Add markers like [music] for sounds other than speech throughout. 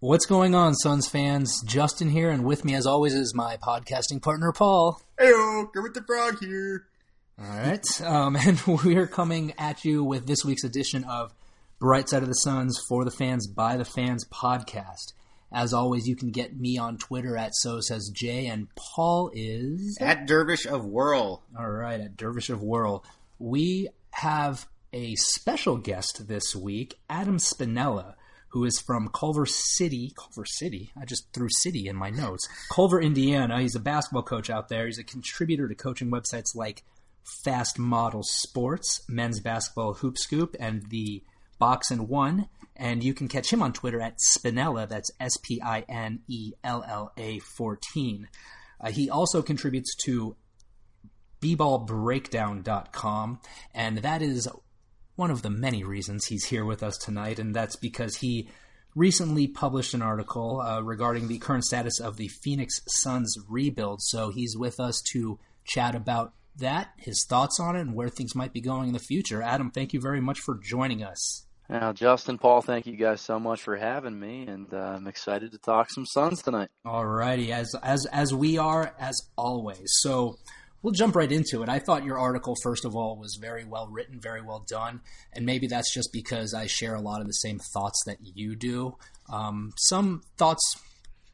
What's going on, Suns fans? Justin here, and with me, as always, is my podcasting partner, Paul. Heyo, Kermit the Frog here. All right, um, [laughs] and we're coming at you with this week's edition of Bright Side of the Suns for the Fans by the Fans podcast. As always, you can get me on Twitter at so says Jay, and Paul is at Dervish of Whirl. All right, at Dervish of Whirl. We have a special guest this week, Adam Spinella, who is from Culver City. Culver City? I just threw city in my notes. Culver, Indiana. He's a basketball coach out there. He's a contributor to coaching websites like Fast Model Sports, Men's Basketball Hoop Scoop, and the Box and One. And you can catch him on Twitter at Spinella. That's S P I N E L L A 14. Uh, he also contributes to bballbreakdown.com, and that is one of the many reasons he's here with us tonight, and that's because he recently published an article uh, regarding the current status of the Phoenix Suns rebuild. So he's with us to chat about that, his thoughts on it, and where things might be going in the future. Adam, thank you very much for joining us. Now, Justin, Paul, thank you guys so much for having me, and uh, I'm excited to talk some Suns tonight. All righty, as as as we are as always. So we'll jump right into it. I thought your article, first of all, was very well written, very well done, and maybe that's just because I share a lot of the same thoughts that you do. Um, some thoughts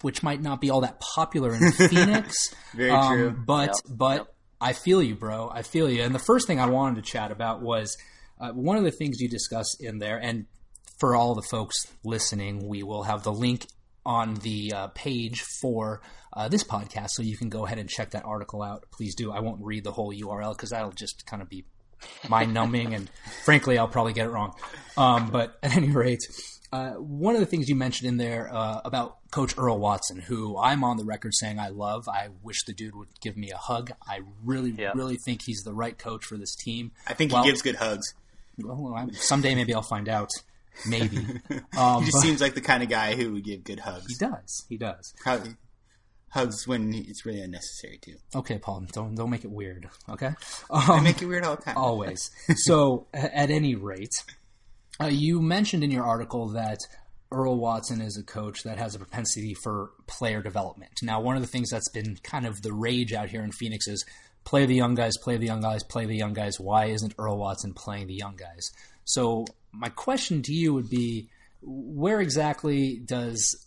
which might not be all that popular in [laughs] Phoenix, very um, true. But Yep. but Yep. I feel you, bro. I feel you. And the first thing I wanted to chat about was uh, one of the things you discuss in there, and for all the folks listening, we will have the link on the uh, page for uh, this podcast, so you can go ahead and check that article out. Please do. I won't read the whole URL because that'll just kind of be mind numbing, and frankly, I'll probably get it wrong. Um, but at any rate, uh, one of the things you mentioned in there uh, about Coach Earl Watson, who I'm on the record saying I love. I wish the dude would give me a hug. I really, Yeah. really think he's the right coach for this team. I think Well- he gives good hugs. Well, I'm- someday maybe I'll find out. Maybe [laughs] um, He just but seems like the kind of guy who would give good hugs. he does. He does. Probably hugs when it's really unnecessary too. Okay, Paul. Don't don't make it weird. Okay. I Um, make it weird all the time. always. [laughs] So, at any rate, uh, you mentioned in your article that Earl Watson is a coach that has a propensity for player development. Now, one of the things that's been kind of the rage out here in Phoenix is play the young guys, play the young guys, play the young guys. Why isn't Earl Watson playing the young guys? So, my question to you would be where exactly does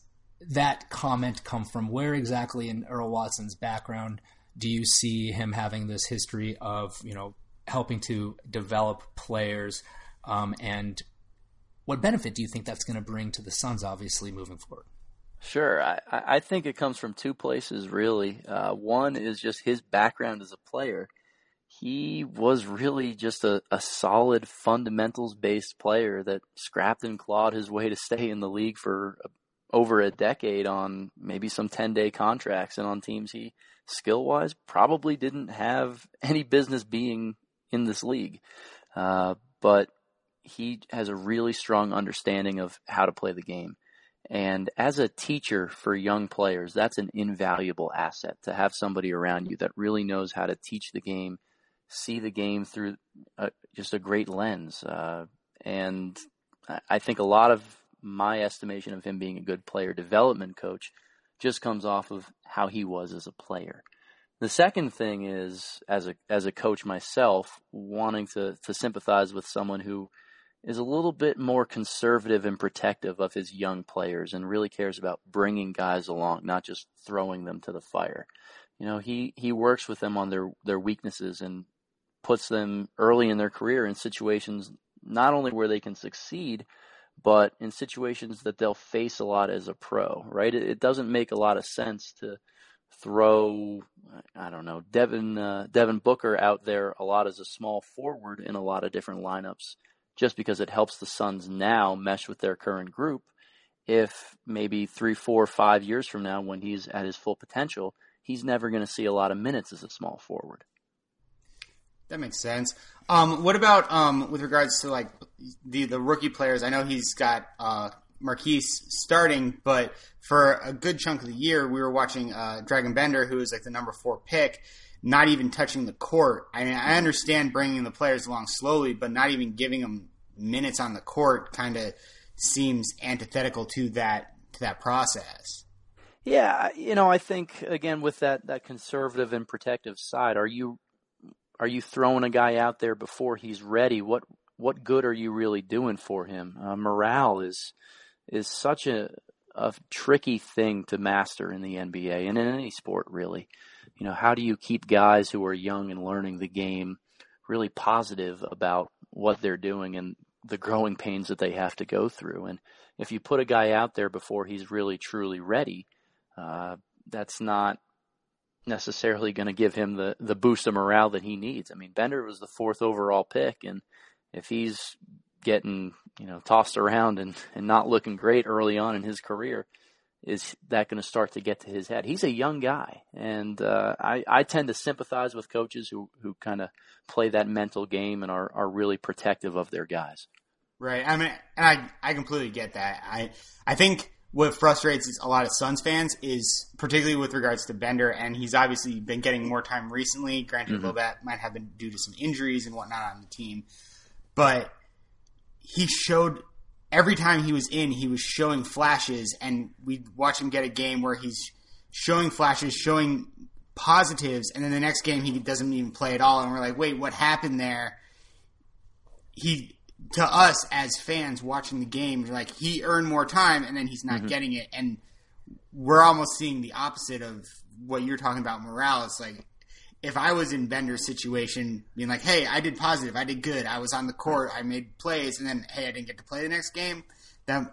that comment come from? Where exactly in Earl Watson's background do you see him having this history of, you know, helping to develop players? Um, and what benefit do you think that's going to bring to the Suns, obviously, moving forward? Sure, I, I think it comes from two places really. Uh, one is just his background as a player. He was really just a, a solid fundamentals based player that scrapped and clawed his way to stay in the league for over a decade on maybe some 10 day contracts and on teams he skill wise probably didn't have any business being in this league. Uh, but he has a really strong understanding of how to play the game. And as a teacher for young players, that's an invaluable asset to have somebody around you that really knows how to teach the game, see the game through a, just a great lens. Uh, and I- I think a lot of my estimation of him being a good player development coach just comes off of how he was as a player. The second thing is, as a as a coach myself, wanting to to sympathize with someone who is a little bit more conservative and protective of his young players and really cares about bringing guys along, not just throwing them to the fire. You know, he, he works with them on their, their weaknesses and puts them early in their career in situations not only where they can succeed, but in situations that they'll face a lot as a pro, right? It, it doesn't make a lot of sense to throw, I don't know, Devin, uh, Devin Booker out there a lot as a small forward in a lot of different lineups just because it helps the Suns now mesh with their current group. If maybe three, four, five years from now, when he's at his full potential, he's never going to see a lot of minutes as a small forward. That makes sense. Um, what about um, with regards to like the the rookie players? I know he's got uh, Marquese starting, but for a good chunk of the year, we were watching uh, Dragan Bender, who is like the number four pick, not even touching the court. I mean, I understand bringing the players along slowly, but not even giving them minutes on the court kind of seems antithetical to that to that process. Yeah, you know, I think again with that that conservative and protective side, are you are you throwing a guy out there before he's ready? What what good are you really doing for him? Uh, morale is is such a a tricky thing to master in the NBA and in any sport really. You know, how do you keep guys who are young and learning the game really positive about what they're doing and the growing pains that they have to go through? And if you put a guy out there before he's really truly ready, uh, that's not necessarily going to give him the, the boost of morale that he needs. I mean, Bender was the fourth overall pick, and if he's getting you know tossed around and, and not looking great early on in his career, is that going to start to get to his head? He's a young guy, and uh, I I tend to sympathize with coaches who who kind of play that mental game and are are really protective of their guys. Right. I mean, and I I completely get that. I I think what frustrates a lot of Suns fans is particularly with regards to Bender, and he's obviously been getting more time recently. Granted, mm-hmm. a little bit might have been due to some injuries and whatnot on the team, but he showed every time he was in, he was showing flashes, and we watch him get a game where he's showing flashes, showing positives, and then the next game he doesn't even play at all, and we're like, wait, what happened there? He to us as fans watching the game, like he earned more time and then he's not mm-hmm. getting it, and we're almost seeing the opposite of what you're talking about. Morale. It's like if I was in Bender's situation, being like, "Hey, I did positive, I did good, I was on the court, I made plays," and then, "Hey, I didn't get to play the next game." That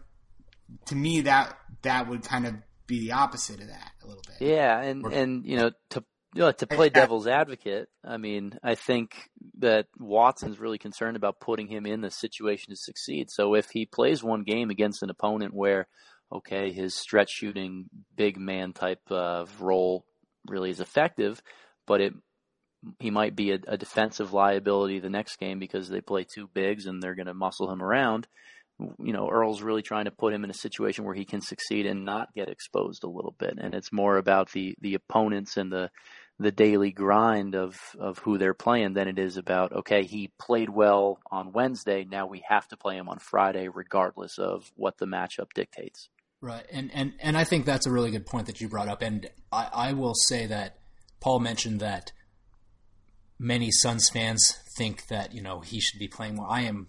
to me, that that would kind of be the opposite of that a little bit. Yeah, and or, and you know to know, to play devil's advocate, I mean, I think that Watson's really concerned about putting him in the situation to succeed. So if he plays one game against an opponent where, okay, his stretch shooting big man type of role really is effective, but it he might be a, a defensive liability the next game because they play two bigs and they're going to muscle him around you know, Earl's really trying to put him in a situation where he can succeed and not get exposed a little bit. And it's more about the the opponents and the the daily grind of of who they're playing than it is about okay, he played well on Wednesday, now we have to play him on Friday regardless of what the matchup dictates. Right. And and and I think that's a really good point that you brought up and I, I will say that Paul mentioned that many Suns fans think that, you know, he should be playing more. I am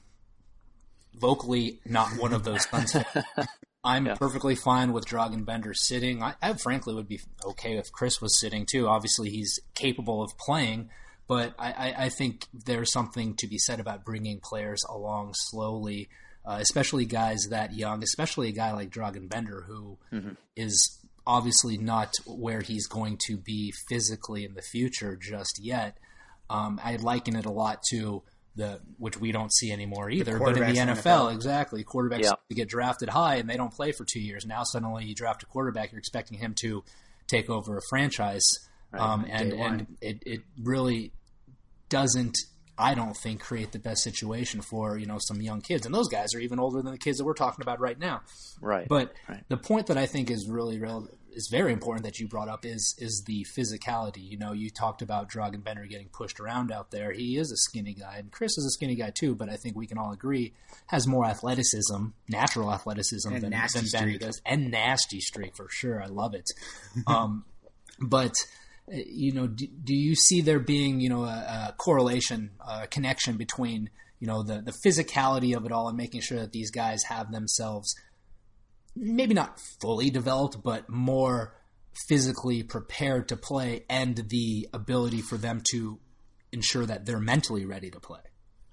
vocally not one of those Suns [laughs] I'm yeah. perfectly fine with Dragan Bender sitting. I, I, frankly would be okay if Chriss was sitting too. Obviously, he's capable of playing, but I, I, I think there's something to be said about bringing players along slowly, uh, especially guys that young, especially a guy like Dragan Bender who mm-hmm. is obviously not where he's going to be physically in the future just yet. Um, I liken it a lot to the which we don't see anymore either. But in the NFL, NFL, exactly, quarterbacks yeah. get drafted high and they don't play for two years. Now suddenly you draft a quarterback, you're expecting him to take over a franchise, right. um, and and it it really doesn't. I don't think create the best situation for you know some young kids, and those guys are even older than the kids that we're talking about right now. Right. But right. the point that I think is really real is very important that you brought up is is the physicality. You know, you talked about Dragan Bender getting pushed around out there. He is a skinny guy, and Chriss is a skinny guy too. But I think we can all agree has more athleticism, natural athleticism and than, than Bender does, and nasty streak for sure. I love it. um, [laughs] but uh, you know, do, do, you see there being you know a, a correlation, a connection between you know the the physicality of it all and making sure that these guys have themselves maybe not fully developed, but more physically prepared to play and the ability for them to ensure that they're mentally ready to play.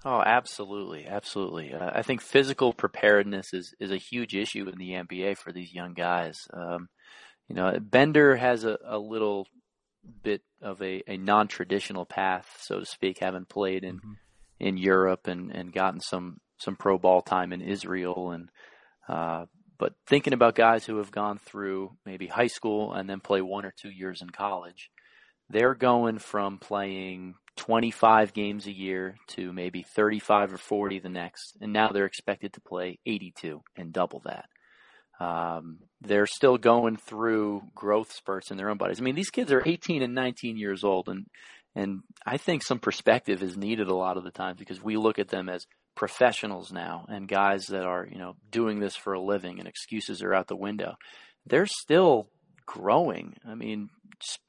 Oh, absolutely, absolutely. Uh, I think physical preparedness is is a huge issue in the NBA for these young guys. Um, you know, Bender has a, a little bit of a, a non traditional path, so to speak, having played in mm-hmm. in Europe and, and gotten some some pro ball time in Israel and uh, but thinking about guys who have gone through maybe high school and then play one or two years in college, they're going from playing 25 games a year to maybe 35 or 40 the next, and now they're expected to play 82 and double that. Um, they're still going through growth spurts in their own bodies. I mean, these kids are 18 and 19 years old, and and I think some perspective is needed a lot of the times because we look at them as professionals now and guys that are, you know, doing this for a living and excuses are out the window. They're still growing. I mean,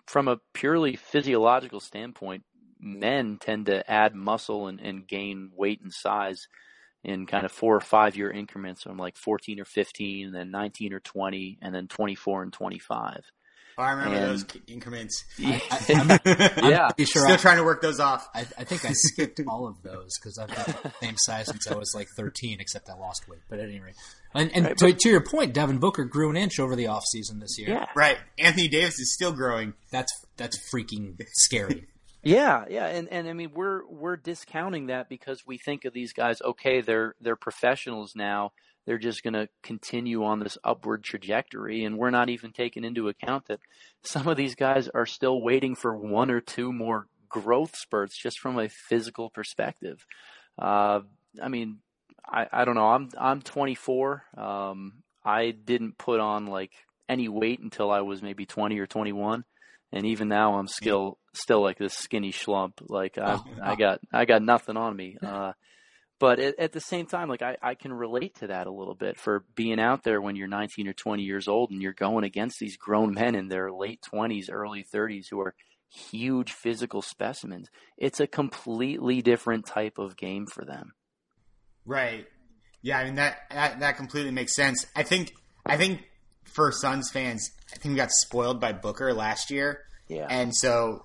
from a purely physiological standpoint, men tend to add muscle and, and gain weight and size in kind of four or five year increments from like 14 or 15, and then 19 or 20, and then 24 and 25. Oh, I remember And- those increments. I, I'm, [laughs] I'm Yeah. pretty sure Still I, trying to work those off. I, I think I skipped all of those because I've been the same size since I was like 13, except I lost weight. But at any rate, and, and Right, to, to your point, Devin Booker grew an inch over the offseason this year. Yeah. Right. Anthony Davis is still growing. That's that's freaking scary. [laughs] Yeah, yeah, and and I mean we're we're discounting that because we think of these guys. Okay, they're they're professionals now. They're just going to continue on this upward trajectory, and we're not even taking into account that some of these guys are still waiting for one or two more growth spurts just from a physical perspective. Uh, I mean, I, I don't know. I'm I'm 24. Um, I didn't put on like any weight until I was maybe 20 or 21 and even now I'm still still like this skinny schlump. Like I, Oh, I got I got nothing on me. Uh, but at, at the same time, like I, I can relate to that a little bit for being out there when you're 19 or 20 years old and you're going against these grown men in their late 20s, early 30s who are huge physical specimens. It's a completely different type of game for them. Right. Yeah, I mean that, that that completely makes sense. I think I think for Suns fans, I think we got spoiled by Booker last year. Yeah. And so,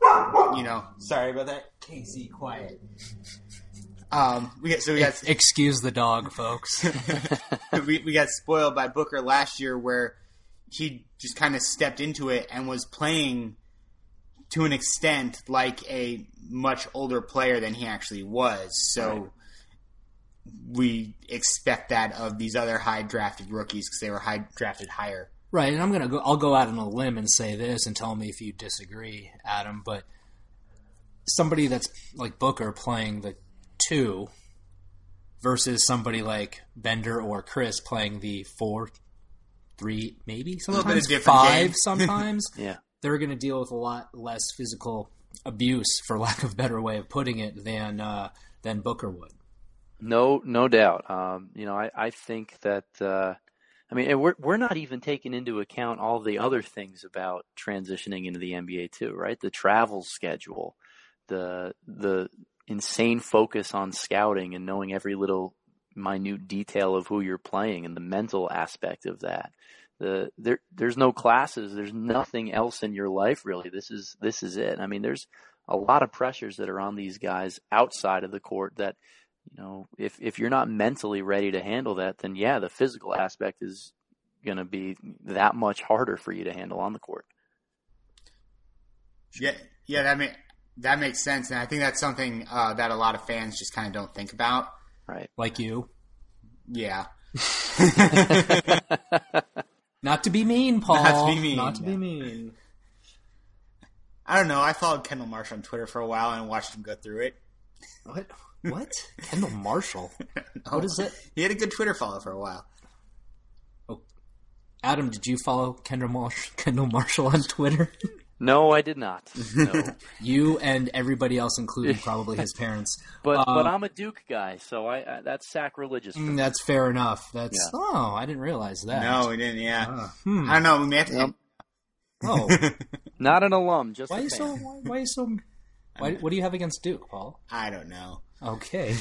you know, sorry about that. Casey, quiet. Um, we get so we got Excuse the dog, folks. [laughs] we, we got spoiled by Booker last year where he just kind of stepped into it and was playing to an extent like a much older player than he actually was. So Right. we expect that of these other high drafted rookies because they were high drafted higher. Right, and I'm gonna go. I'll go out on a limb and say this, and tell me if you disagree, Adam. But somebody that's like Booker playing the two versus somebody like Bender or Chriss playing the four, three, maybe sometimes of five. game. [laughs] sometimes Yeah. they're going to deal with a lot less physical abuse, for lack of a better way of putting it, than uh, than Booker would. No, no doubt. Um, you know, I, I think that, uh, I mean, and we're, we're not even taking into account all the other things about transitioning into the NBA too, right? The travel schedule, the, the insane focus on scouting and knowing every little minute detail of who you're playing and the mental aspect of that. The, there, there's no classes. There's nothing else in your life really. This is, this is it. I mean, there's a lot of pressures that are on these guys outside of the court that, you know, if if you're not mentally ready to handle that, then yeah, the physical aspect is going to be that much harder for you to handle on the court. Yeah, yeah, that make, that makes sense, and I think that's something uh, that a lot of fans just kind of don't think about. Right. Like you, Yeah, [laughs] not to be mean, Paul. Not to be mean, Not to be mean. I don't know. I followed Kendall Marsh on Twitter for a while and watched him go through it. What? What? Kendall Marshall. [laughs] What is it? He had a good Twitter follow for a while. Oh, Adam, did you follow Kendall Marsh, Kendall Marshall on Twitter? [laughs] No, I did not. No. [laughs] you and everybody else, including [laughs] probably his parents. But Um, but I'm a Duke guy, so I, I that's sacrilegious. For Mm, me. That's fair enough. That's Yeah. oh, I didn't realize that. No, we didn't. Yeah, Ah, hmm. I don't know. We may have to. Yep. Oh, [laughs] Not an alum, just why a are you fan. so? Why, why are you so? Why, what do you have against Duke, Paul? I don't know. Okay,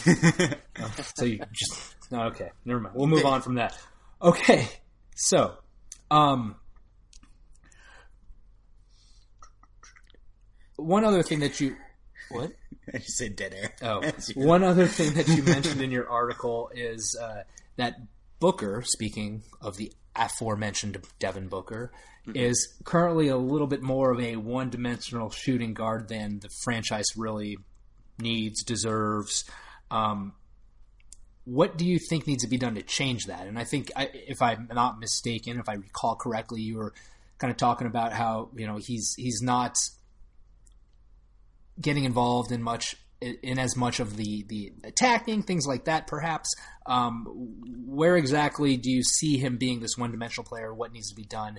Oh, so you just no. Okay, never mind. We'll move on from that. Okay, so, um, one other thing that you what? [laughs] I just said dead air. Oh, [laughs] one other thing that you [laughs] mentioned in your article is uh, that Booker, speaking of the aforementioned Devin Booker, is currently a little bit more of a one dimensional shooting guard than the franchise really needs, deserves. Um, what do you think needs to be done to change that? And I think, I, if I'm not mistaken, if I recall correctly, you were kind of talking about how you know he's he's not getting involved in much in as much of the the attacking things like that perhaps um, where exactly do you see him being this one dimensional player what needs to be done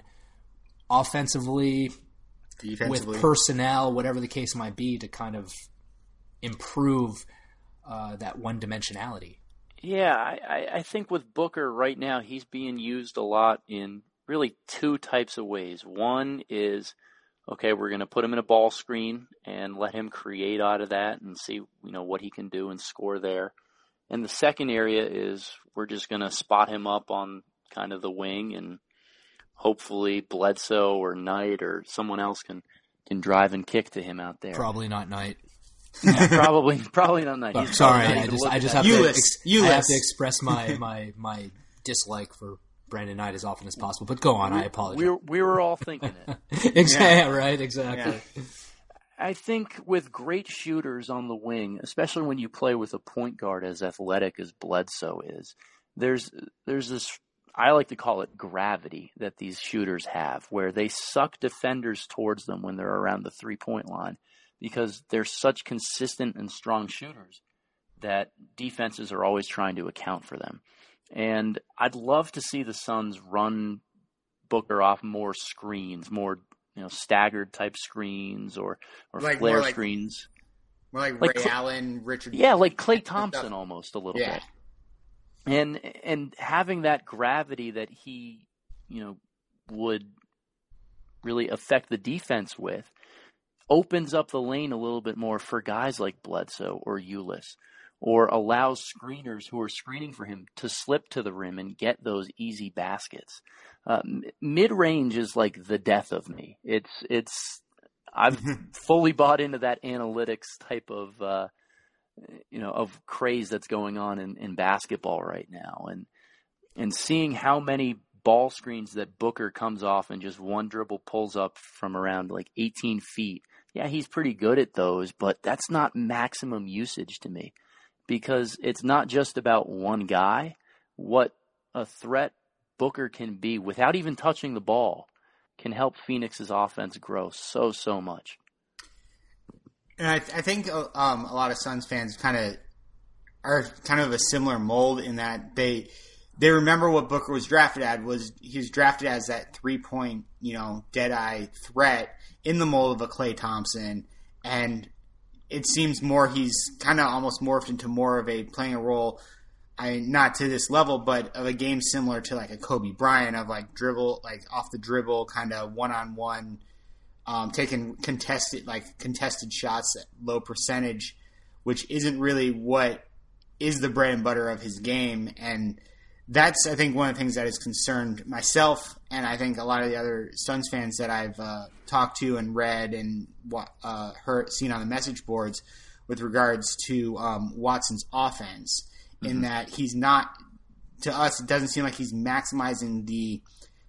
offensively defensively. with personnel whatever the case might be to kind of improve uh, that one dimensionality Yeah, I, I think with Booker right now, he's being used a lot in really two types of ways. One is, okay, we're going to put him in a ball screen and let him create out of that and see, you know, what he can do and score there. And the second area is we're just going to spot him up on kind of the wing and hopefully Bledsoe or Knight or someone else can can drive and kick to him out there. Probably not Knight. Yeah, [laughs] probably, probably not Knight. Sorry, I just, I just have to, ex- I have to express my, [laughs] my, my dislike for Brandon Knight as often as possible. But go on, I apologize. we were, we were all thinking it. [laughs] exactly right, exactly. I think with great shooters on the wing, especially when you play with a point guard as athletic as Bledsoe is, there's there's this I like to call it gravity that these shooters have, where they suck defenders towards them when they're around the three point line because they're such consistent and strong shooters that defenses are always trying to account for them. And I'd love to see the Suns run Booker off more screens, more you know staggered type screens or or Like- more flare like- screens. More like, Like Ray Cl- Allen, Richard. Yeah, like Klay Thompson almost a little Yeah. bit. And and having that gravity that he, you know, would really affect the defense with opens up the lane a little bit more for guys like Bledsoe or Ulis or allows screeners who are screening for him to slip to the rim and get those easy baskets. Uh, Mid range is like the death of me. It's it's I've [laughs] fully bought into that analytics type of uh, you know of craze that's going on in, in basketball right now, and and seeing how many ball screens that Booker comes off and just one dribble pulls up from around like 18 feet. Yeah, he's pretty good at those, but that's not maximum usage to me because it's not just about one guy. What a threat Booker can be without even touching the ball can help Phoenix's offense grow so so much. And I, I think uh, um, a lot of Suns fans kind of are kind of a similar mold in that they they remember what Booker was drafted at was he was drafted as that three point you know dead eye threat in the mold of a Klay Thompson, and it seems more he's kind of almost morphed into more of a playing a role. I not to this level, but of a game similar to like a Kobe Bryant of like dribble, like off the dribble, kind of one on one, um, taking contested like contested shots at low percentage, which isn't really what is the bread and butter of his game, and that's I think one of the things that has concerned myself, and I think a lot of the other Suns fans that I've uh, talked to and read and uh, heard seen on the message boards with regards to um, Watson's offense, in that he's not to us. It doesn't seem like he's maximizing the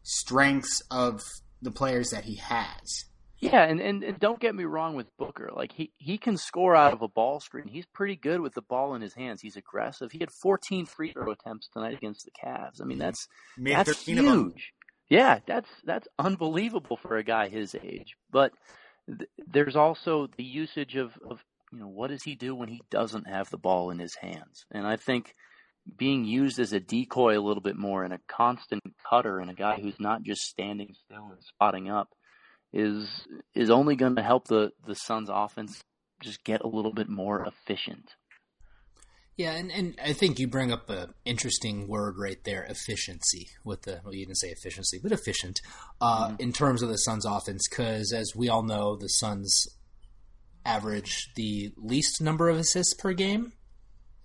strengths of the players that he has. Yeah, and, and, and don't get me wrong with Booker. Like he, he can score out of a ball screen. He's pretty good with the ball in his hands. He's aggressive. He had 14 free throw attempts tonight against the Cavs. I mean, mm-hmm. that's Made that's 13 of them. huge. Yeah, that's that's unbelievable for a guy his age. But th- there's also the usage of, of you know what does he do when he doesn't have the ball in his hands? And I think being used as a decoy a little bit more and a constant cutter and a guy who's not just standing still and spotting up is is only going to help the the Suns offense just get a little bit more efficient. Yeah, and, and I think you bring up an interesting word right there, efficiency. With the well, you didn't say efficiency, but efficient uh, in terms of the Suns' offense, because as we all know, the Suns average the least number of assists per game,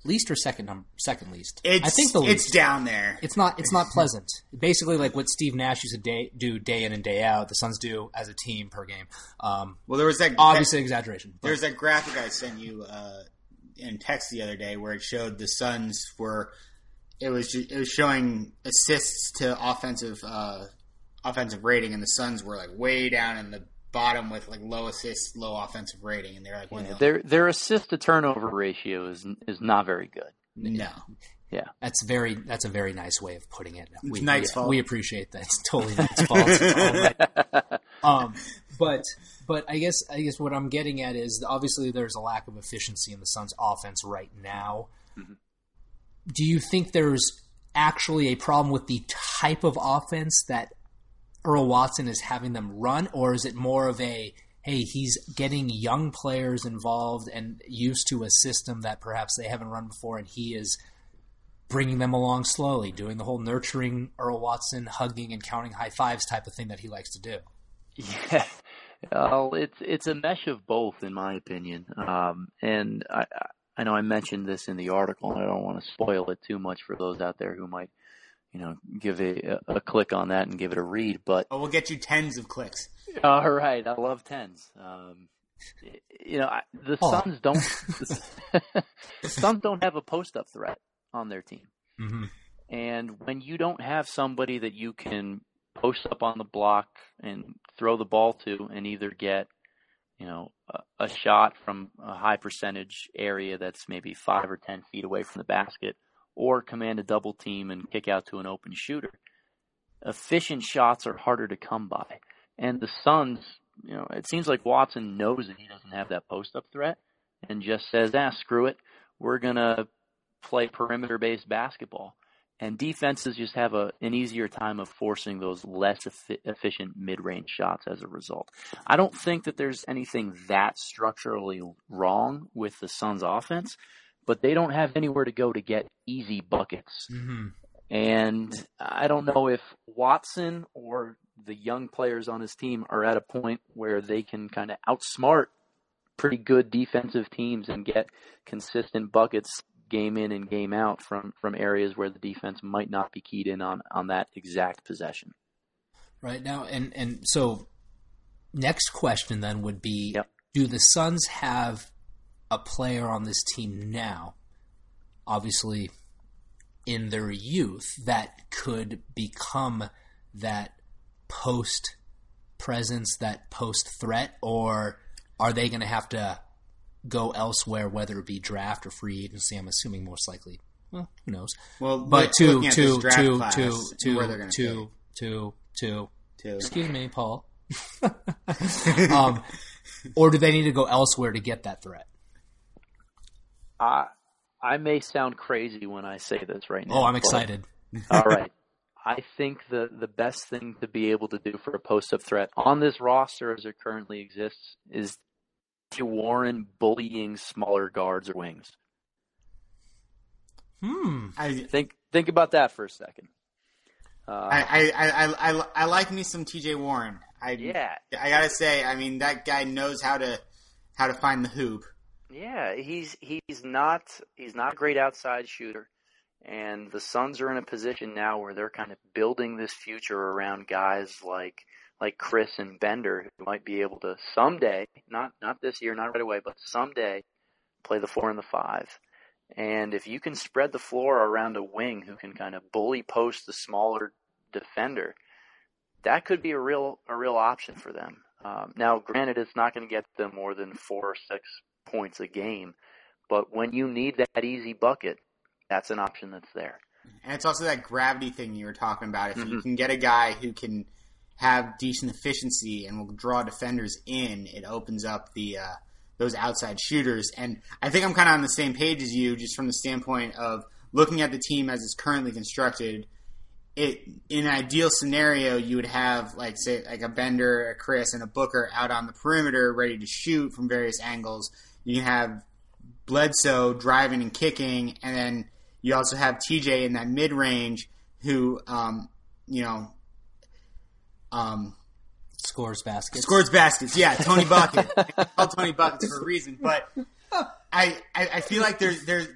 least or second number, second least. It's, I think the it's down there. It's not. It's not pleasant. Basically, like what Steve Nash used to day, do day in and day out, the Suns do as a team per game. Um, Well, there was that obviously, exaggeration. But There's that graphic I sent you uh, in text the other day where it showed the Suns were it was ju- it was showing assists to offensive uh, offensive rating, and the Suns were like way down in the bottom with like low assists, low offensive rating, and they're like one of the Their their assist to turnover ratio is is not very good. no. Yeah. That's very. That's a very nice way of putting it. We, Knight's we, fault. we appreciate that. It's totally Knight's fault. It's all right. [laughs] um, but but I guess I guess what I'm getting at is obviously there's a lack of efficiency in the Suns' offense right now. Do you think there's actually a problem with the type of offense that Earl Watson is having them run, or is it more of a hey, he's getting young players involved and used to a system that perhaps they haven't run before, and he is bringing them along slowly, doing the whole nurturing Earl Watson, hugging and counting high fives type of thing that he likes to do. Yeah. Well, it's it's a mesh of both, in my opinion. Um, and I I know I mentioned this in the article, and I don't want to spoil it too much for those out there who might, you know, give a, a click on that and give it a read. But oh, we'll get you tens of clicks. All right, I love tens. Um, you know, the oh. Suns don't [laughs] [laughs] the Suns don't have a post up threat on their team. Mm-hmm. And when you don't have somebody that you can post up on the block and throw the ball to and either get, you know, a, a shot from a high percentage area that's maybe five or 10 feet away from the basket or command a double team and kick out to an open shooter, efficient shots are harder to come by. And the Suns, you know, it seems like Watson knows that he doesn't have that post up threat and just says, ah, screw it. We're going to play perimeter based basketball. And defenses just have a, an easier time of forcing those less efficient mid range shots as a result. I don't think that there's anything that structurally wrong with the Suns offense, but they don't have anywhere to go to get easy buckets. Mm-hmm. And I don't know if Watson or the young players on his team are at a point where they can kind of outsmart pretty good defensive teams and get consistent buckets game in and game out from from areas where the defense might not be keyed in on on that exact possession. Right now, and and so next question then would be: yep. Do the Suns have a player on this team now, obviously in their youth, that could become that post presence, that post threat, or are they going to have to go elsewhere, whether it be draft or free agency? I'm assuming most likely. Well, who knows? Well, but to to to to to to, to to to excuse me, Paul. [laughs] um, or do they need to go elsewhere to get that threat? I I may sound crazy when I say this right now. Oh, I'm excited. [laughs] all right. I think the, the best thing to be able to do for a post up threat on this roster as it currently exists is to Warren bullying smaller guards or wings? Hmm. I think think about that for a second. Uh, I, I, I, I, I like me some T.J. Warren. I yeah. I gotta say, I mean, that guy knows how to how to find the hoop. Yeah, he's he's not he's not a great outside shooter, and the Suns are in a position now where they're kind of building this future around guys like like Chriss and Bender who might be able to someday, not not this year, not right away, but someday play the four and the five. And if you can spread the floor around a wing who can kind of bully post the smaller defender, that could be a real a real option for them. Um, now, granted, it's not going to get them more than four or six points a game, but when you need that easy bucket, that's an option that's there. And it's also that gravity thing you were talking about. If mm-hmm. you can get a guy who can have decent efficiency and will draw defenders in, it opens up the uh, those outside shooters. And I think I'm kind of on the same page as you, just from the standpoint of looking at the team as it's currently constructed. It in an ideal scenario, you would have like say like a Bender, a Chriss, and a Booker out on the perimeter, ready to shoot from various angles. You can have Bledsoe driving and kicking, and then you also have TJ in that mid range who, um, you know, um, scores baskets. Scores baskets. Yeah, Tony [laughs] Bucket. call Tony Buckets for a reason, but I, I, I feel like there's there's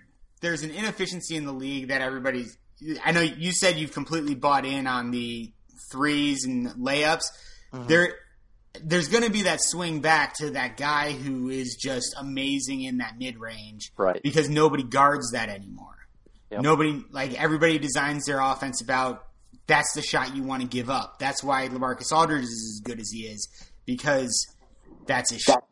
there's an inefficiency in the league that everybody's. I know you said you've completely bought in on the threes and layups. Mm-hmm. There, there's going to be that swing back to that guy who is just amazing in that mid range, right? Because nobody guards that anymore. Yep. Nobody like everybody designs their offense about that's the shot you want to give up. That's why LaMarcus Aldridge is as good as he is because that's his shot.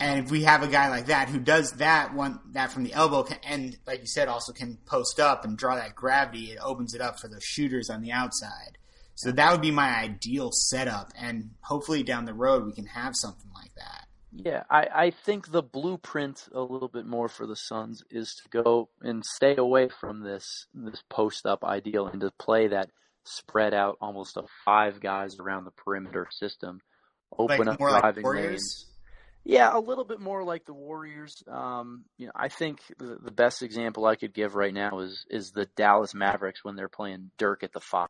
And if we have a guy like that who does that one that from the elbow and like you said also can post up and draw that gravity, it opens it up for those shooters on the outside. So that would be my ideal setup and hopefully down the road we can have something like that. Yeah, I, I think the blueprint a little bit more for the Suns is to go and stay away from this this post up ideal and to play that spread out almost a five guys around the perimeter system. Open like up driving like lanes. Yeah, a little bit more like the Warriors. Um, you know, I think the, the best example I could give right now is is the Dallas Mavericks when they're playing Dirk at the five.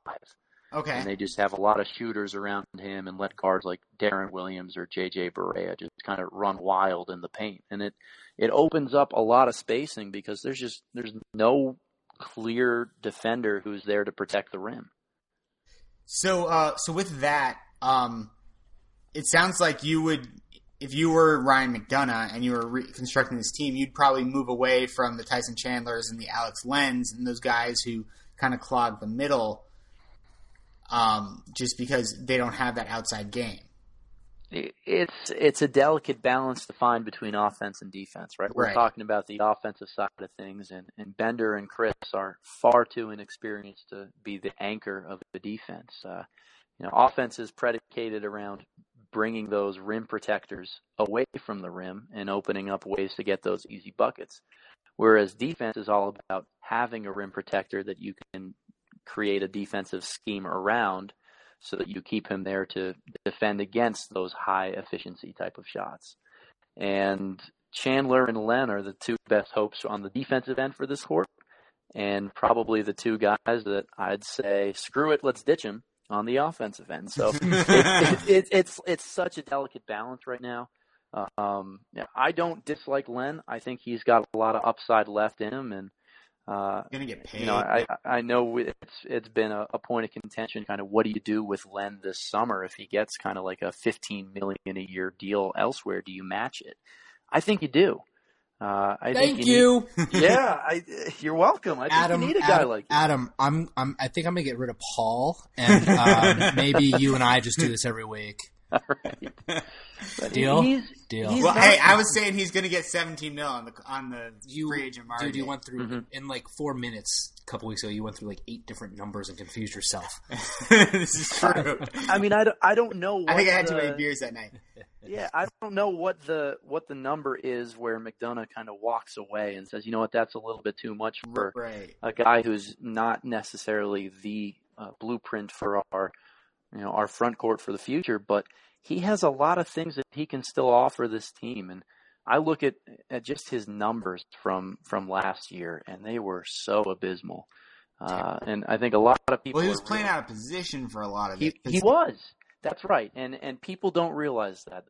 Okay. And they just have a lot of shooters around him and let guards like Deron Williams or JJ Barea just kind of run wild in the paint. And it it opens up a lot of spacing because there's just there's no clear defender who's there to protect the rim. So, uh, so with that, um, it sounds like you would, if you were Ryan McDonough and you were reconstructing this team, you'd probably move away from the Tyson Chandlers and the Alex Lens and those guys who kind of clog the middle, um, just because they don't have that outside game. It's it's a delicate balance to find between offense and defense, right? We're Right. talking about the offensive side of things, and, and Bender and Chriss are far too inexperienced to be the anchor of the defense. Uh, you know, offense is predicated around bringing those rim protectors away from the rim and opening up ways to get those easy buckets. Whereas defense is all about having a rim protector that you can create a defensive scheme around so that you keep him there to defend against those high efficiency type of shots. And Chandler and Len are the two best hopes on the defensive end for this court, and probably the two guys that I'd say, screw it, let's ditch him on the offensive end. So [laughs] it, it, it, it's it's such a delicate balance right now. Um, I don't dislike Len. I think he's got a lot of upside left in him, and uh, You're gonna get paid. you know, I I know it's it's been a, a point of contention. Kind of, what do you do with Len this summer if he gets kind of like a 15 million a year deal elsewhere? Do you match it? I think you do. Uh, I Thank think you, Need, [laughs] [laughs] yeah, I, you're welcome. I think Adam. you need a guy like you. Adam, I'm, I'm, I think I'm gonna get rid of Paul, and um, maybe you and I just do this every week. All [laughs] right. But Deal? He's, Deal. he's well, not- hey, I was saying he's gonna get 17 mil on the on the You, free agent market. dude, you went through Mhm. in like four minutes a couple weeks ago. You went through like eight different numbers and confused yourself. [laughs] this is true. I mean, I don't, I don't know. What I think I had too many beers that night. Yeah, I don't know what the what the number is where McDonough kind of walks away and says, you know what, that's a little bit too much for Right. a guy who's not necessarily the uh, blueprint for our you know our front court for the future, but he has a lot of things that he can still offer this team. And I look at at just his numbers from from last year, and they were so abysmal. Uh, and I think a lot of people. Well, he was playing real- out of position for a lot of he, it. he was. That's right. And and people don't realize that.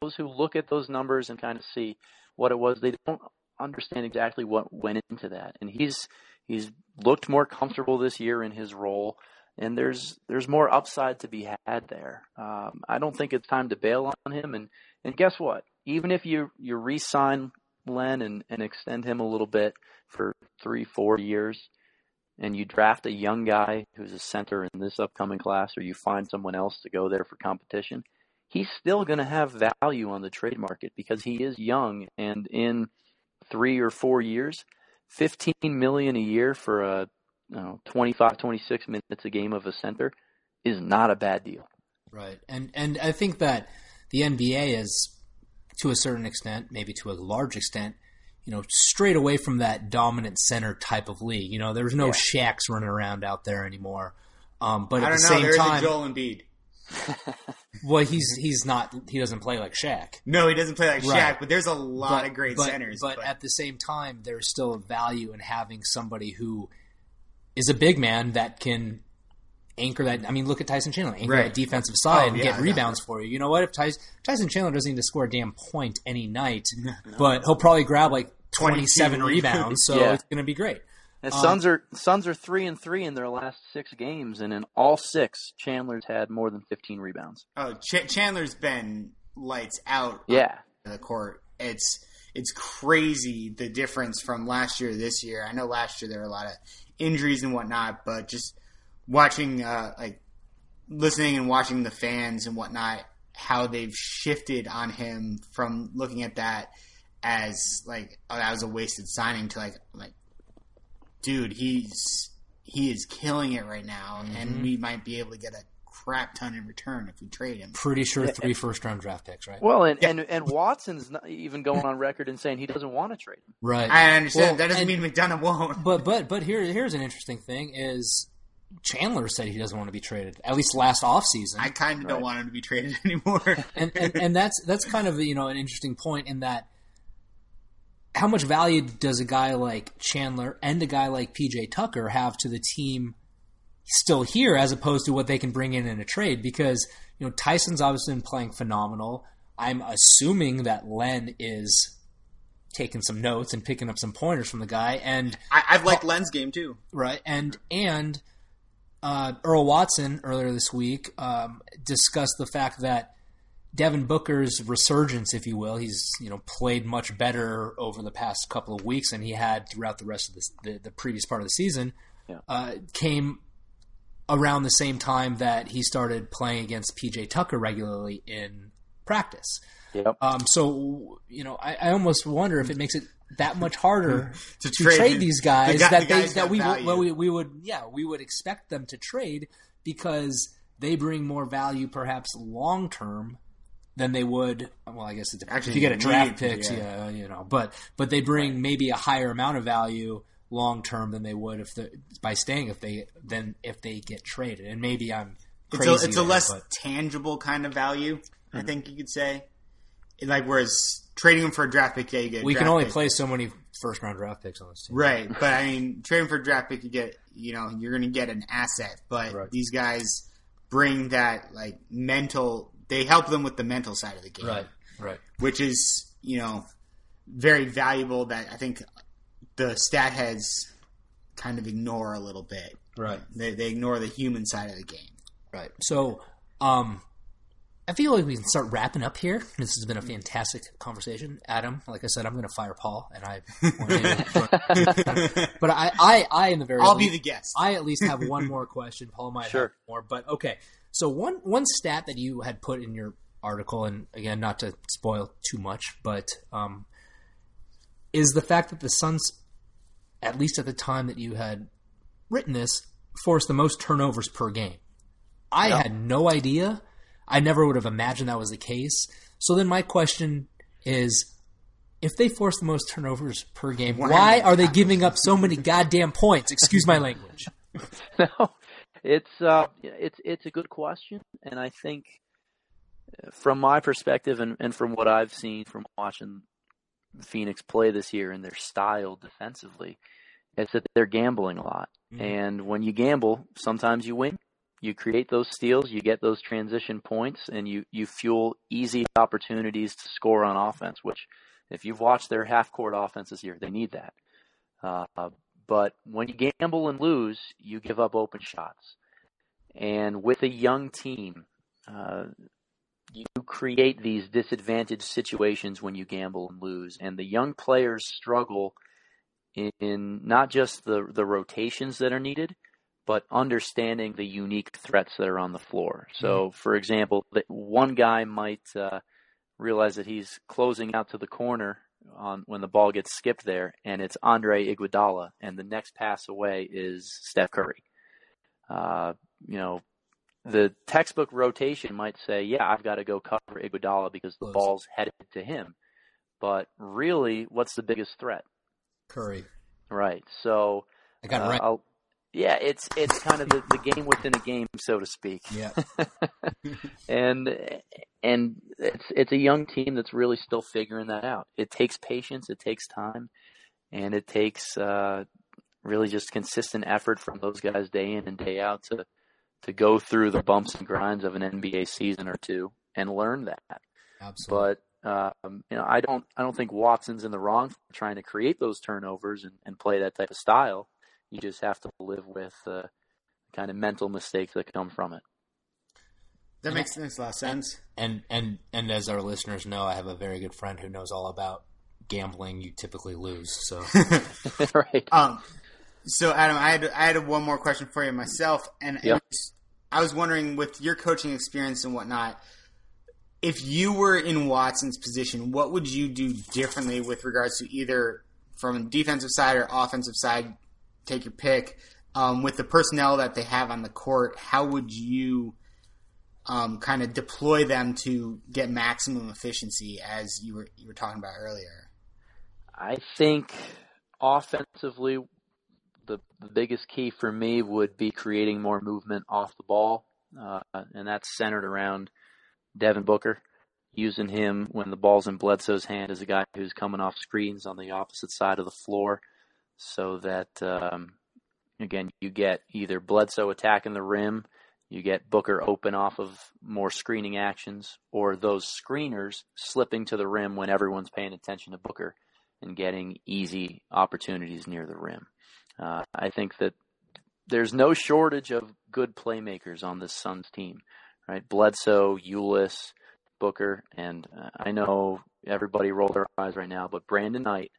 Those who look at those numbers and kind of see what it was, they don't understand exactly what went into that. And he's he's looked more comfortable this year in his role, and there's there's more upside to be had there. Um, I don't think it's time to bail on him. And and guess what? Even if you you re-sign Len and and extend him a little bit for three four years, and you draft a young guy who's a center in this upcoming class, or you find someone else to go there for competition, he's still going to have value on the trade market because he is young. And in three or four years, 15 million a year for a know, 25, 26 minutes a game of a center is not a bad deal. Right. And and I think that the NBA is to a certain extent, maybe to a large extent, you know, straight away from that dominant center type of league. You know, there's no Yeah. Shaqs running around out there anymore. Um, but I at the know. same time, Joel Embiid. [laughs] well, he's he's not he doesn't play like Shaq. No, he doesn't play like Right. Shaq, but there's a lot but, of great but- centers. But, but- at the same time, there's still a value in having somebody who is a big man that can anchor that. I mean, look at Tyson Chandler, anchor Right. that defensive side Oh, and yeah, get rebounds for you. You know what? If Tyson, Tyson Chandler doesn't need to score a damn point any night, [laughs] but he'll probably grab like 27 rebounds, so [laughs] Yeah. it's going to be great. And Um, Suns are Suns are three and three in their last six games, and in all six, Chandler's had more than 15 rebounds. oh, Ch- Chandler's been lights out. Yeah, on the court. It's it's crazy the difference from last year to this year. I know last year there were a lot of injuries and whatnot, but just watching uh, like listening and watching the fans and whatnot, how they've shifted on him from looking at that as like oh, that was a wasted signing to like like dude he's he is killing it right now and we might be able to get a crap ton in return if we trade him. Pretty sure three first round draft picks, right? Well, and, and and Watson's not even going on record and saying he doesn't want to trade him. Right. I understand Well, that doesn't and- mean McDonough won't. [laughs] But but but here here's an interesting thing is Chandler said he doesn't want to be traded. At least last offseason. I kind of Right. don't want him to be traded [laughs] anymore. and, and and that's that's kind of you know an interesting point in that how much value does a guy like Chandler and a guy like PJ Tucker have to the team still here as opposed to what they can bring in in a trade because you know Tyson's obviously been playing phenomenal. I'm assuming that Len is taking some notes and picking up some pointers from the guy and I, I've liked Len's game too. right and and uh, Earl Watson earlier this week um, discussed the fact that Devin Booker's resurgence, if you will, he's you know played much better over the past couple of weeks than he had throughout the rest of the the, the previous part of the season. Yeah. Uh, came around the same time that he started playing against PJ Tucker regularly in practice. Yep. Um, so you know, I, I almost wonder if it makes it that much harder [laughs] To to trade trade, these guys the guy- that the they guys that we, would- well, we we would yeah we would expect them to trade because they bring more value perhaps long term than they would well I guess it depends. Actually, if you get a draft league, picks yeah. yeah. you know but but they bring maybe a higher amount of value long term than they would if the by staying if they then if they get traded and maybe I'm It's a, it's a there, less but- tangible kind of value, I mm-hmm. think you could say. Like whereas trading him for a draft pick, yeah, you get. we can only pick. play so many first round draft picks on this team Right, but I mean, trading for a draft pick, you get, you know, you're going to get an asset. But Right. these guys bring that like mental. They help them with the mental side of the game, right right which is you know very valuable. That I think the stat heads kind of ignore a little bit. right They, they ignore the human side of the game. Right. So, um, I feel like we can start wrapping up here. This has been a fantastic conversation, Adam. Like I said, I'm going to fire Paul, and I. [laughs] but I, I, I, in the very I'll be the guest. I at least have one more question. Paul might Sure. have more, but okay. So one one stat that you had put in your article, and again, not to spoil too much, but um, is the fact that the Suns, at least at the time that you had written this, forced the most turnovers per game. I had no idea. I never would have imagined that was the case. So then my question is if they force the most turnovers per game, Why why, are they giving up so many goddamn points? Excuse my language. [laughs] no, it's uh, it's it's a good question, and I think uh, from my perspective and, and from what I've seen from watching Phoenix play this year and their style defensively, it's that they're gambling a lot. Mhm. And when you gamble, sometimes you win. You create those steals, you get those transition points, and you, you fuel easy opportunities to score on offense, which if you've watched their half court offense this year, they need that. Uh, but when you gamble and lose, you give up open shots. And with a young team, uh, you create these disadvantaged situations when you gamble and lose. And the young players struggle in, in not just the, the rotations that are needed, but understanding the unique threats that are on the floor. So, for example, that one guy might uh, realize that he's closing out to the corner on when the ball gets skipped there, and it's Andre Iguodala, and the next pass away is Steph Curry. Uh, you know, the textbook rotation might say, "Yeah, I've got to go cover Iguodala because the Close. ball's headed to him." But really, what's the biggest threat? Curry. Right. So, I got uh, right. I'll- yeah, it's it's kind of the, the game within a game, so to speak. Yeah. [laughs] and and it's it's a young team that's really still figuring that out. It takes patience, it takes time, and it takes uh, really just consistent effort from those guys day in and day out to to go through the bumps and grinds of an NBA season or two and learn that. Absolutely. But um, you know, I don't I don't think Watson's in the wrong for trying to create those turnovers and, and play that type of style. You just have to live with uh, kind of mental mistakes that come from it. That makes, makes a lot of sense. and and and as our listeners know, I have a very good friend who knows all about gambling. You typically lose, so [laughs] right. Um, so Adam, I had I had one more question for you myself, and Yeah. was- I was wondering, with your coaching experience and whatnot, if you were in Watson's position, what would you do differently with regards to either from a defensive side or offensive side? Take your pick. Um, with the personnel that they have on the court, how would you um, kind of deploy them to get maximum efficiency, as you were you were talking about earlier? I think offensively, the, the biggest key for me would be creating more movement off the ball, uh, and that's centered around Devin Booker, using him when the ball's in Bledsoe's hand as a guy who's coming off screens on the opposite side of the floor, so that um, again you get either Bledsoe attacking the rim, you get Booker open off of more screening actions, or those screeners slipping to the rim when everyone's paying attention to Booker and getting easy opportunities near the rim. Uh, I think that there's no shortage of good playmakers on this Suns team, right? Bledsoe, Ulis, Booker, and uh, I know everybody rolled their eyes right now, but Brandon Knight,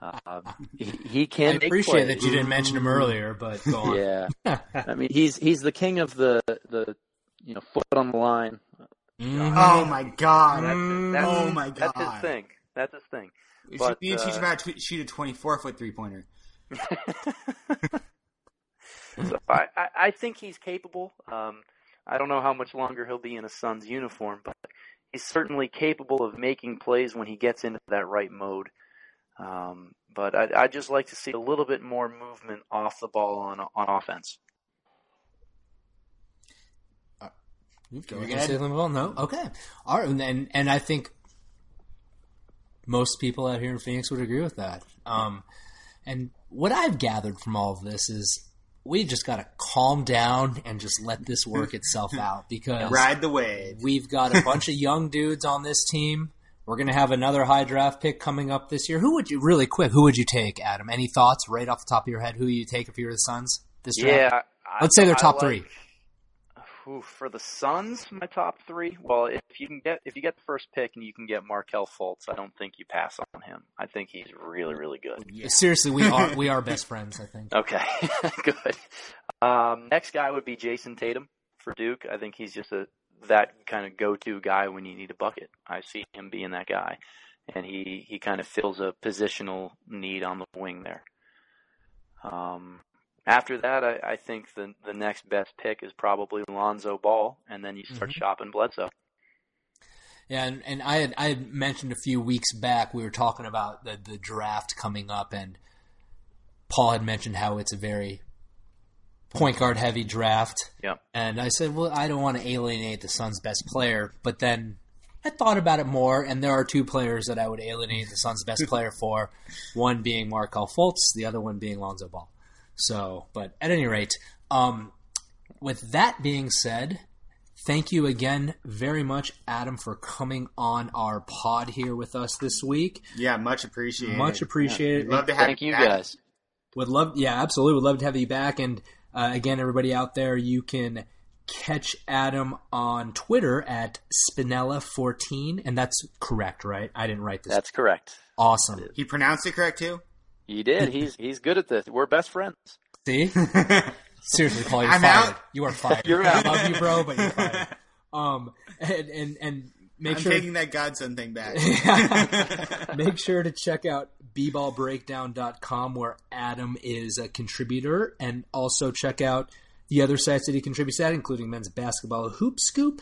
uh, he, he, can. I appreciate that you didn't mention him earlier, but go on. yeah, [laughs] I mean he's he's the king of the the you know foot on the line. Mm-hmm. Oh my god! That's, that's, oh my god! That's his thing. That's his thing. You but, should uh, teach him how to shoot a twenty-four foot three pointer. So I, I think he's capable. Um, I don't know how much longer he'll be in a Suns uniform, but he's certainly capable of making plays when he gets into that right mode. Um, but I, I'd just like to see a little bit more movement off the ball on on offense. Uh, You've well, no, okay, all right, and and I think most people out here in Phoenix would agree with that. Um, and what I've gathered from all of this is we just got to calm down and just let this work [laughs] itself out because ride the wave. We've got a bunch of young dudes on this team. We're going to have another high draft pick coming up this year. Who would you really quick? Who would you take, Adam? Any thoughts right off the top of your head? Who you take if you were the Suns this draft? Yeah, let's say they're top like, three. Ooh, for the Suns, my top three. Well, if you can get if you get the first pick and you can get Markelle Fultz, I don't think you pass on him. I think he's really really good. Yeah. Seriously, we are we are best friends. I think. Okay, [laughs] good. Um, next guy would be Jayson Tatum for Duke. I think he's just a that kind of go to guy when you need a bucket. I see him being that guy, and he he kind of fills a positional need on the wing there. Um, after that, I, I think the the next best pick is probably Lonzo Ball, and then you start mm-hmm. shopping Bledsoe. Yeah, and, and I had I had mentioned a few weeks back we were talking about the the draft coming up, and Paul had mentioned how it's a very point guard heavy draft. Yeah, and I said, well, I don't want to alienate the Suns' best player, but then I thought about it more, and there are two players that I would alienate the Suns' best [laughs] player for. One being Markelle Fultz, the other one being Lonzo Ball. So, but at any rate, um, with that being said, thank you again very much, Adam, for coming on our pod here with us this week. Yeah, much appreciated. Much appreciated. Yeah, love to have thank you, guys. Would love, yeah, absolutely. Would love to have you back. And uh, again, everybody out there, you can catch Adam on Twitter at Spinella14, and that's correct, right? I didn't write this. That's correct. Awesome. He pronounced it correct too. He did. He's he's good at this. We're best friends. See? [laughs] Seriously, Paul, you're I'm fired. out. You are fired. You're out. I love you, bro, but you're [laughs] fired. Um, and and, and make I'm sure taking that Godson thing back. [laughs] make sure to check out bballbreakdown.com where Adam is a contributor, and also check out the other sites that he contributes at, including men's basketball hoop scoop,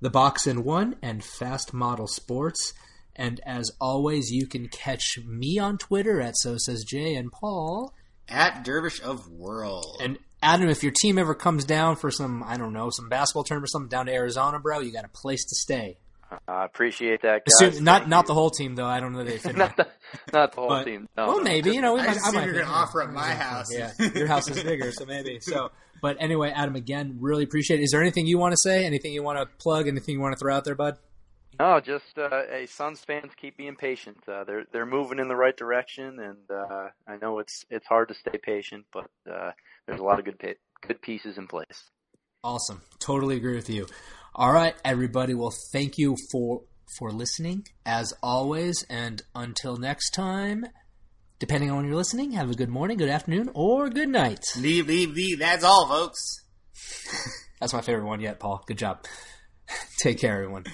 the box in one, and fast model sports. And as always, you can catch me on Twitter at So Says Jay and Paul at Dervish of World. And Adam, if your team ever comes down for some, I don't know, some basketball tournament or something down to Arizona, bro, you got a place to stay. I appreciate that. Guys. Assume, not not the whole team though. I don't know they [laughs] fit. not, the, not the whole but, team. No, well, maybe you know. We I might, I might you're going to offer up my house. Yeah, your house is bigger, so maybe. So, but anyway, Adam, again, really appreciate it. Is there anything you want to say? Anything you want to plug? Anything you want to throw out there, bud? No, just uh, hey, Suns fans, keep being patient. Uh, they're they're moving in the right direction, and uh, I know it's it's hard to stay patient, but uh, there's a lot of good good pieces in place. Awesome, totally agree with you. All right, everybody. Well, thank you for for listening as always, and until next time. Depending on when you're listening, have a good morning, good afternoon, or good night. Leave, leave, leave. That's all, folks. [laughs] That's my favorite one yet, Paul. Good job. [laughs] Take care, everyone.